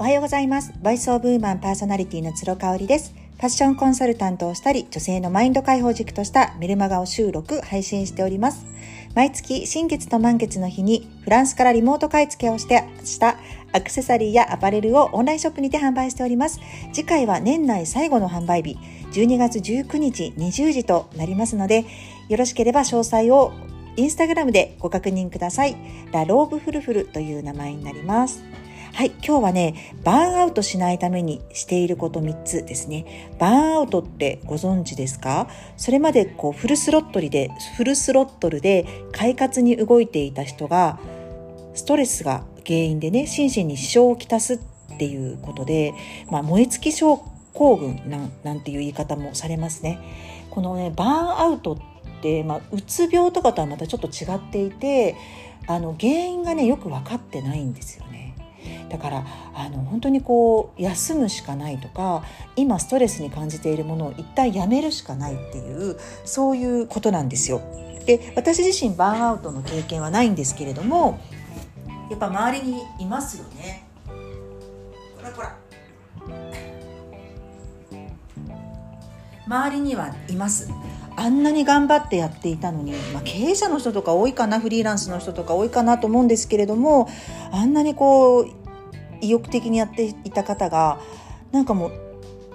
おはようございますボイスオブウーマンパーソナリティの鶴香織ですファッションコンサルタントをしたり女性のマインド解放軸としたメルマガを収録配信しております毎月新月と満月の日にフランスからリモート買い付けをしてしたアクセサリーやアパレルをオンラインショップにて販売しております次回は年内最後の販売日12月19日20時となりますのでよろしければ詳細をインスタグラムでご確認ください。ラローブフルフルという名前になります。はい、今日はね、バーンアウトしないためにしていること3つですね。バーンアウトってご存知ですか？それまでこうフルスロットルで、フルスロットルで快活に動いていた人が、ストレスが原因でね、心身に支障をきたすっていうことで、まあ、燃え尽き症候群なんなんていう言い方もされますね。このね、バーンアウトって、まあ、うつ病とかとはまたちょっと違っていてあの原因がねよく分かってないんですよね。だからあの本当にこう休むしかないとか今ストレスに感じているものを一旦やめるしかないっていうそういうことなんですよ。で私自身バーンアウトの経験はないんですけれどもやっぱ周りにいますよね。こらこら周りにはいますあんなに頑張ってやっていたのに、まあ、経営者の人とか多いかなフリーランスの人とか多いかなと思うんですけれどもあんなにこう意欲的にやっていた方がなんかもう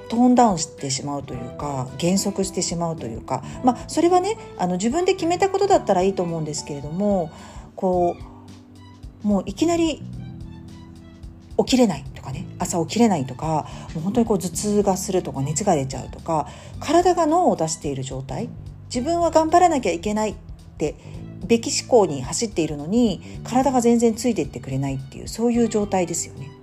トーンダウンしてしまうというか減速してしまうというかまあそれはねあの自分で決めたことだったらいいと思うんですけれどもこうもういきなり起きれないとかね朝起きれないとかもう本当にこう頭痛がするとか熱が出ちゃうとか体が脳を出している状態自分は頑張らなきゃいけないってべき思考に走っているのに体が全然ついていってくれないっていうそういう状態ですよね。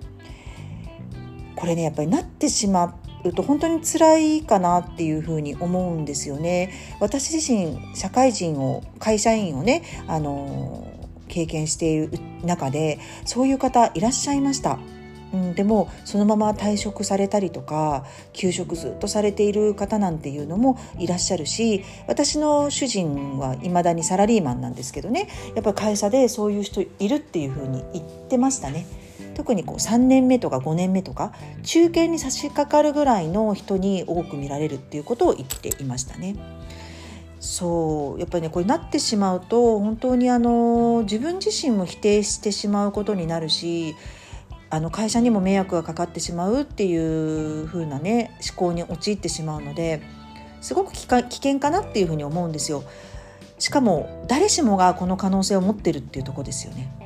これねやっぱりなってしまうと本当に辛いかなっていうふうに思うんですよね。私自身社会人を会社員をねあの経験している中でそういう方いらっしゃいました。うん、でもそのまま退職されたりとか休職ずっとされている方なんていうのもいらっしゃるし私の主人はいまだにサラリーマンなんですけどねやっぱり会社でそういう人いるっていうふうに言ってましたね。特にこう3年目とか5年目とか中堅に差し掛かるぐらいの人に多く見られるっていうことを言っていましたね。そうやっぱりねこれなってしまうと本当にあの自分自身も否定してしまうことになるしあの会社にも迷惑がかかってしまうっていう風なね思考に陥ってしまうのですごく危険かなっていうふうに思うんですよ。しかも誰しもがこの可能性を持ってるっていうとこですよね。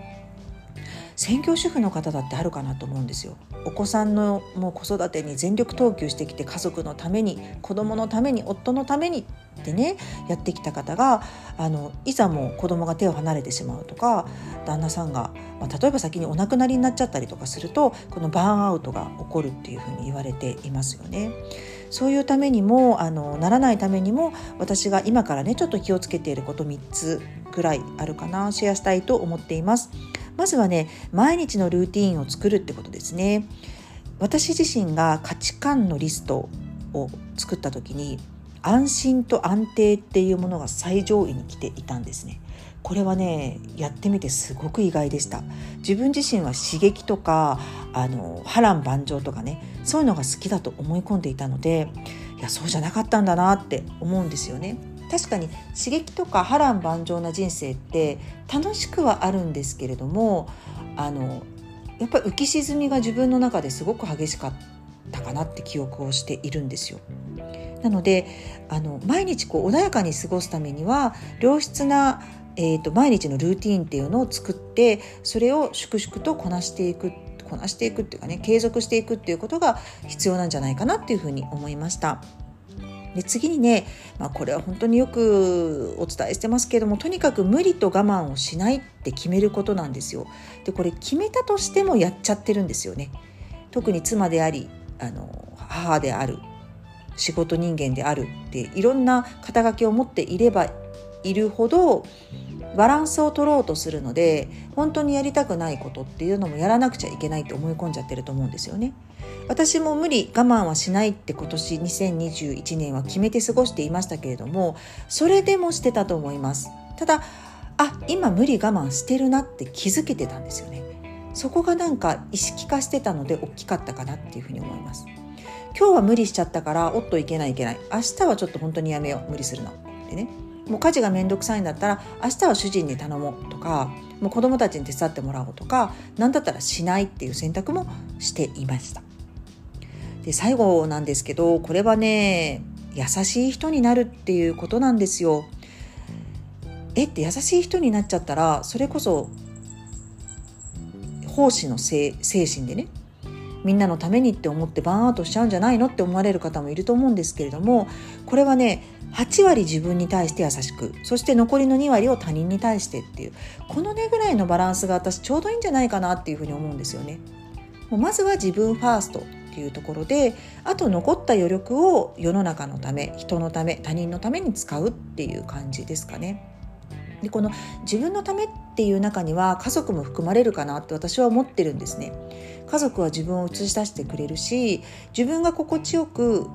専業主婦の方だってあるかなと思うんですよお子さんのもう子育てに全力投球してきて家族のために子供のために夫のためにってねやってきた方があのいざもう子供が手を離れてしまうとか旦那さんが、まあ、例えば先にお亡くなりになっちゃったりとかするとこのバーンアウトが起こるっていうふうに言われていますよね。そういうためにもあのならないためにも私が今からねちょっと気をつけていること3つぐらいあるかなシェアしたいと思っています。まずはね毎日のルーティンを作るってことですね。私自身が価値観のリストを作った時に安心と安定っていうものが最上位に来ていたんですね。これはねやってみてすごく意外でした。自分自身は刺激とかあの波乱万丈とかねそういうのが好きだと思い込んでいたのでいやそうじゃなかったんだなって思うんですよね。確かに刺激とか波乱万丈な人生って楽しくはあるんですけれどもあのやっぱり浮き沈みが自分の中ですごく激しかったかなって記憶をしているんですよ。なのであの毎日こう穏やかに過ごすためには良質な、えーと、毎日のルーティンっていうのを作ってそれを粛々とこなしていくこなしていくっていうかね継続していくっていうことが必要なんじゃないかなっていうふうに思いました。で次にね、まあ、これは本当によくお伝えしてますけれどもとにかく無理と我慢をしないって決めることなんですよ。でこれ決めたとしてもやっちゃってるんですよね。特に妻でありあの母である仕事人間であるっていろんな肩書きを持っていればいるほどバランスを取ろうとするので本当にやりたくないことっていうのもやらなくちゃいけないって思い込んじゃってると思うんですよね。私も無理我慢はしないって今年2021年は決めて過ごしていましたけれどもそれでもしてたと思います。ただあ今無理我慢してるなって気づけてたんですよね。そこがなんか意識化してたので大きかったかなっていうふうに思います今日は無理しちゃったからおっといけないいけない明日はちょっと本当にやめよう無理するのでねもう家事が面倒くさいんだったら明日は主人に頼もうとかもう子供たちに手伝ってもらおうとか何だったらしないっていう選択もしていました。で最後なんですけどこれはね優しい人になるっていうことなんですよ。えって優しい人になっちゃったらそれこそ奉仕の精神でねみんなのためにって思ってバーンアウトしちゃうんじゃないのって思われる方もいると思うんですけれどもこれはね8割自分に対して優しくそして残りの2割を他人に対してっていうこのねぐらいのバランスが私ちょうどいいんじゃないかなっていうふうに思うんですよね。もうまずは自分ファーストっていうところであと残った余力を世の中のため人のため他人のために使うっていう感じですかね。でこの自分のためっていう中には家族も含まれるかなって私は思ってるんですね。家族は自分を映し出してくれるし自分が心地よく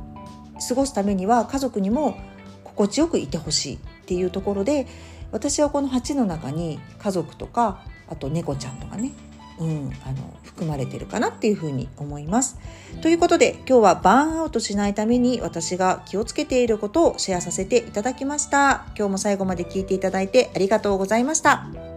過ごすためには家族にも心地よくいてほしいっていうところで私はこの8の中に家族とかあと猫ちゃんとかねうん、あの含まれてるかなっていうふうに思います。ということで今日はバーンアウトしないために私が気をつけていることをシェアさせていただきました。今日も最後まで聞いていただいてありがとうございました。